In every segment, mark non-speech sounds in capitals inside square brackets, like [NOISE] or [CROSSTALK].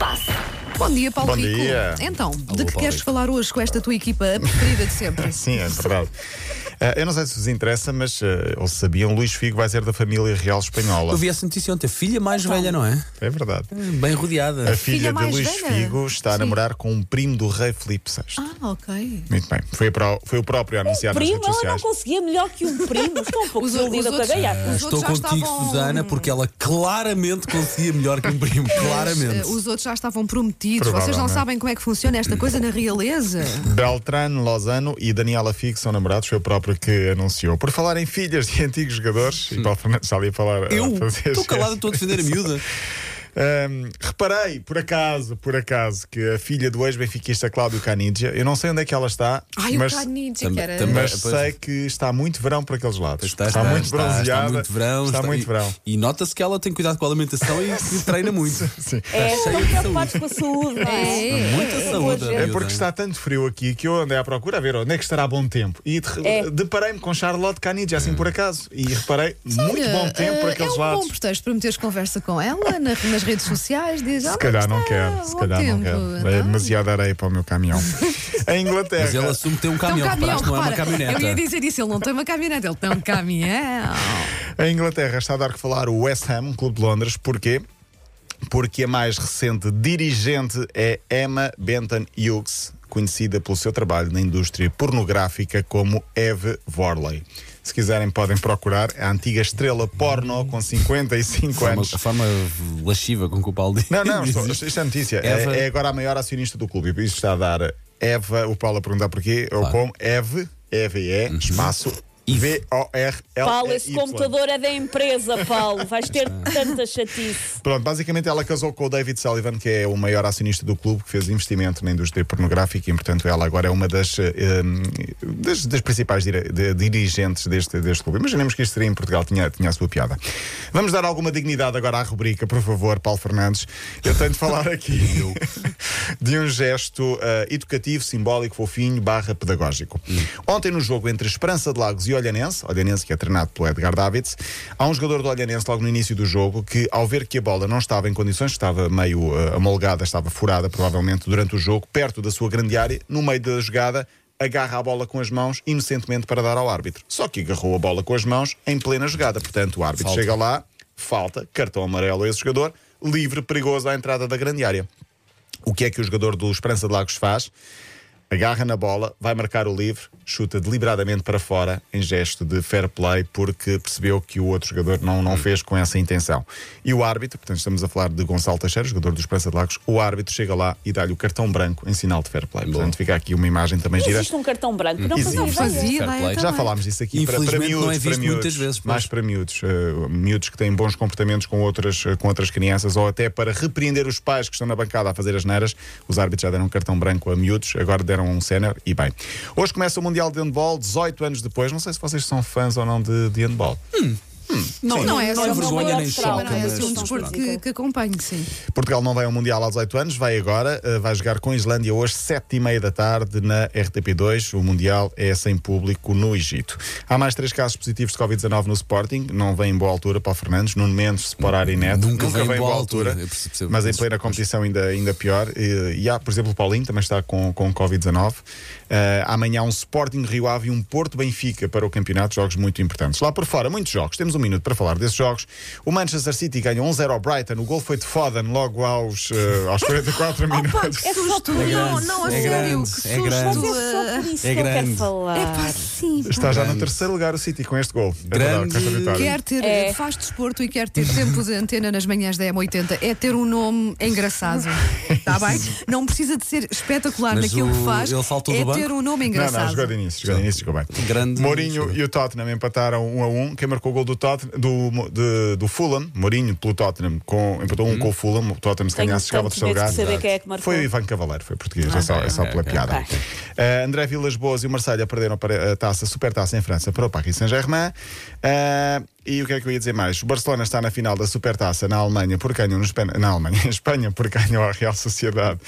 Spaß. Bom dia, Paulo Bom Rico. dia. Então, de que Paulo queres Rico. falar hoje com esta tua equipa preferida de sempre? [LAUGHS] Sim, é verdade. Eh, eu não sei se vos interessa, mas eh, ou se sabiam, Luís Figo vai ser da família real espanhola. Eu vi essa notícia ontem. A filha mais velha, não é? É verdade. Bem rodeada. A filha, filha de mais Luís velha? Figo está a namorar com um primo do rei Filipe VI. Ah, ok. Muito bem. Foi, a pró- foi o próprio a anunciar nas Primo, redes ela não sociais. conseguia melhor que um primo. [LAUGHS] Estou um pouco Os desiludida os com a outros- gaiata. os Estou outros já contigo, estavam- Susana, porque ela claramente conseguia melhor que um primo. Claramente. Eh, Os outros já estavam prometidos. Vocês não sabem como é que funciona esta coisa na realeza? [LAUGHS] Beltrano, Lozano e Daniela Figo são namorados, foi o próprio que anunciou. Por falar em filhas de [LAUGHS] antigos jogadores, e Paulo Fernandes está ali a falar. Eu [LAUGHS] fazer estou calado, estou a defender a miúda. Ahm, reparei, por acaso, por acaso, que a filha do ex-benfiquista Cláudio Canidia, eu não sei onde é que ela está, Ai, mas, o Canidia, que era... mas Pois. sei que está muito verão por aqueles lados. Está, Está, muito bronzeada. Está muito verão. Está muito e- verão. E, nota-se que ela tem cuidado com a alimentação e, [LAUGHS] e treina muito. Sim. É, cheia estão de preocupados com a saúde, [LAUGHS] é? É. Muita É, saúde. É porque está tanto frio aqui que eu andei à procura a ver onde é que estará bom tempo. E de- É. deparei-me com Charlotte Canidia, assim por acaso. E reparei, muito Olha, bom tempo por eh, aqueles é um lados. bom pretexto para meteres conversa com ela na- nas redes sociais. Diz, Se calhar não quero, quero, se calhar não quero. É demasiada areia para o meu caminhão. [LAUGHS] Em Inglaterra. Mas ele assume que tem um Tem um caminhão. caminhão, reparaste, não é uma repara. caminhoneta. Eu ia dizer isso, ele não tem uma caminhonete, ele tem um caminhão. Em Inglaterra está a dar que falar o West Ham, um clube de Londres. Porquê? Porque a mais recente dirigente é Emma Benton Hughes, conhecida pelo seu trabalho na indústria pornográfica como Eve Vorley. Se quiserem, podem procurar a antiga estrela porno com 55 Forma- anos. A forma lasciva com que o Paulo diz. Não, não, isto, isto é notícia. Eva- É, é agora a maior acionista do clube. E por isso está a dar Eva, o Paulo a perguntar porquê, ou Claro. como, Eve, E-V-E, espaço, V-O-R-L. Paulo, esse computador é da empresa, Paulo. Vais ter tanta chatice. Pronto, basicamente ela casou com o David Sullivan, que é o maior acionista do clube, que fez investimento na indústria pornográfica e, portanto, ela agora é uma das, eh, hum, das, das principais dire- de- dirigentes deste, deste clube. Imaginemos que isto seria em Portugal, tinha, tinha a sua piada. Vamos dar alguma dignidade agora à rubrica, por favor, Paulo Fernandes. Eu tenho de falar aqui [LAUGHS] [LAUGHS] de um gesto eh, educativo, simbólico, fofinho, barra pedagógico. Ontem, no jogo entre Esperança de Lagos e Olhanense, Olhanense que é treinado pelo Edgar Davids, há um jogador do Olhanense logo no início do jogo que, ao ver que a bola não estava em condições, estava meio eh, amolgada, estava furada provavelmente durante o jogo, perto da sua grande área, no meio da jogada, agarra a bola com as mãos inocentemente para dar ao árbitro. Só que agarrou a bola com as mãos em plena jogada. Portanto, o árbitro Falta. chega lá, falta, cartão amarelo a esse jogador, livre, perigoso à entrada da grande área. O que é que o jogador do Esperança de Lagos faz? Agarra na bola, vai marcar o livre, chuta deliberadamente para fora, em gesto de fair play, porque percebeu que o outro jogador não, não fez com essa intenção. E o árbitro, portanto, estamos a falar de Gonçalo Teixeira, jogador do Esperança de Lagos, o árbitro chega lá e dá-lhe o cartão branco em sinal de fair play. Portanto, fica aqui uma imagem também gira. Existe um cartão branco. Não Existe. fazia Fazia play. Já falámos disso aqui para, para miúdos, não é para visto miúdos, muitas vezes, pois. mais para miúdos, eh, miúdos que têm bons comportamentos com outras, eh, com outras crianças ou até para repreender os pais que estão na bancada a fazer as neiras. Os árbitros já deram um cartão branco a miúdos, agora deram um sénior e bem. Hoje começa o Mundial de Handball, 18 anos depois. Não sei se vocês são fãs ou não de, de handball. Não, Não é não é vergonha nem desporto, choque. Não é mas- um desporto que, que acompanho, sim. Portugal não vai ao Mundial aos 18 anos, vai agora, eh, vai jogar com a Islândia hoje, 7 e meia da tarde, na RTP2. O Mundial é sem público no Egito. Há mais três casos positivos de Covid-19 no Sporting, não vem em boa altura, Paulo Fernandes, Nuno Mendes, Sporar e Neto. Nunca vem em vem em boa boa altura. altura, percebo- mas em plena competição ainda, ainda pior. E, e há, por exemplo, o Paulinho também está com, com Covid-19. Eh, amanhã um Sporting Rio Ave e um Porto Benfica para o campeonato, jogos muito importantes. Lá por fora, muitos jogos. Temos um minuto para falar desses jogos. O Manchester City ganhou 1-0 ao Brighton. O gol foi de Foden logo aos, eh, aos 44 [LAUGHS] minutos. É só por isso. Não, não, a é sério, grande, que é grande. É só por isso É que eu quero grande. falar. É pá, sim. Está já no terceiro lugar o City com este gol. É Grande. verdade, com esta vitória. Quer ter, É. faz desporto e quer ter tempo de antena nas manhãs da M80, é ter um nome engraçado. Está bem? [LAUGHS] Não precisa de ser espetacular Mas naquilo o- que faz. ele faltou é do ter banco? um nome Não, engraçado. não, jogou de início, jogou de início, jogou bem. Grande Mourinho e o Tottenham empataram 1 a 1. Quem marcou o gol do, Tottenham, do, de- do Fulham, Mourinho pelo Tottenham, com, empatou um com o Fulham. O Tottenham, se ganhasse, chegava tanto terceiro lugar. saber quem é que marcou. Foi o Ivan Cavaleiro, foi português, é só, é só pela piada. Uh, André Vilas Boas e o Marselha perderam para a taça, super taça em França para o Paris Saint-Germain. Uh, e o que é que eu ia dizer mais? O Barcelona está na final da Supertaça na Alemanha, por ganham nos pen... na Alemanha, [LAUGHS] em Espanha, por ganham a Real Sociedade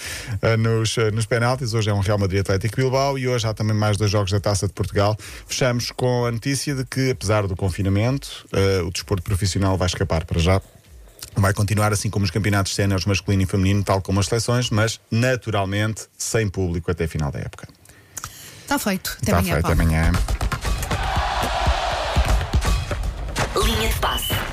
uh, nos, uh, nos penaltis. Hoje é um Real Madrid Atlético Bilbao e hoje há também mais dois jogos da Taça de Portugal. Fechamos com a notícia de que, apesar do confinamento, uh, o desporto profissional vai escapar para já Vai continuar assim como os campeonatos séniores masculino e feminino, tal como as seleções, mas naturalmente sem público até final da época. Está feito. Até Está amanhã, feito Paulo. amanhã. Spaß.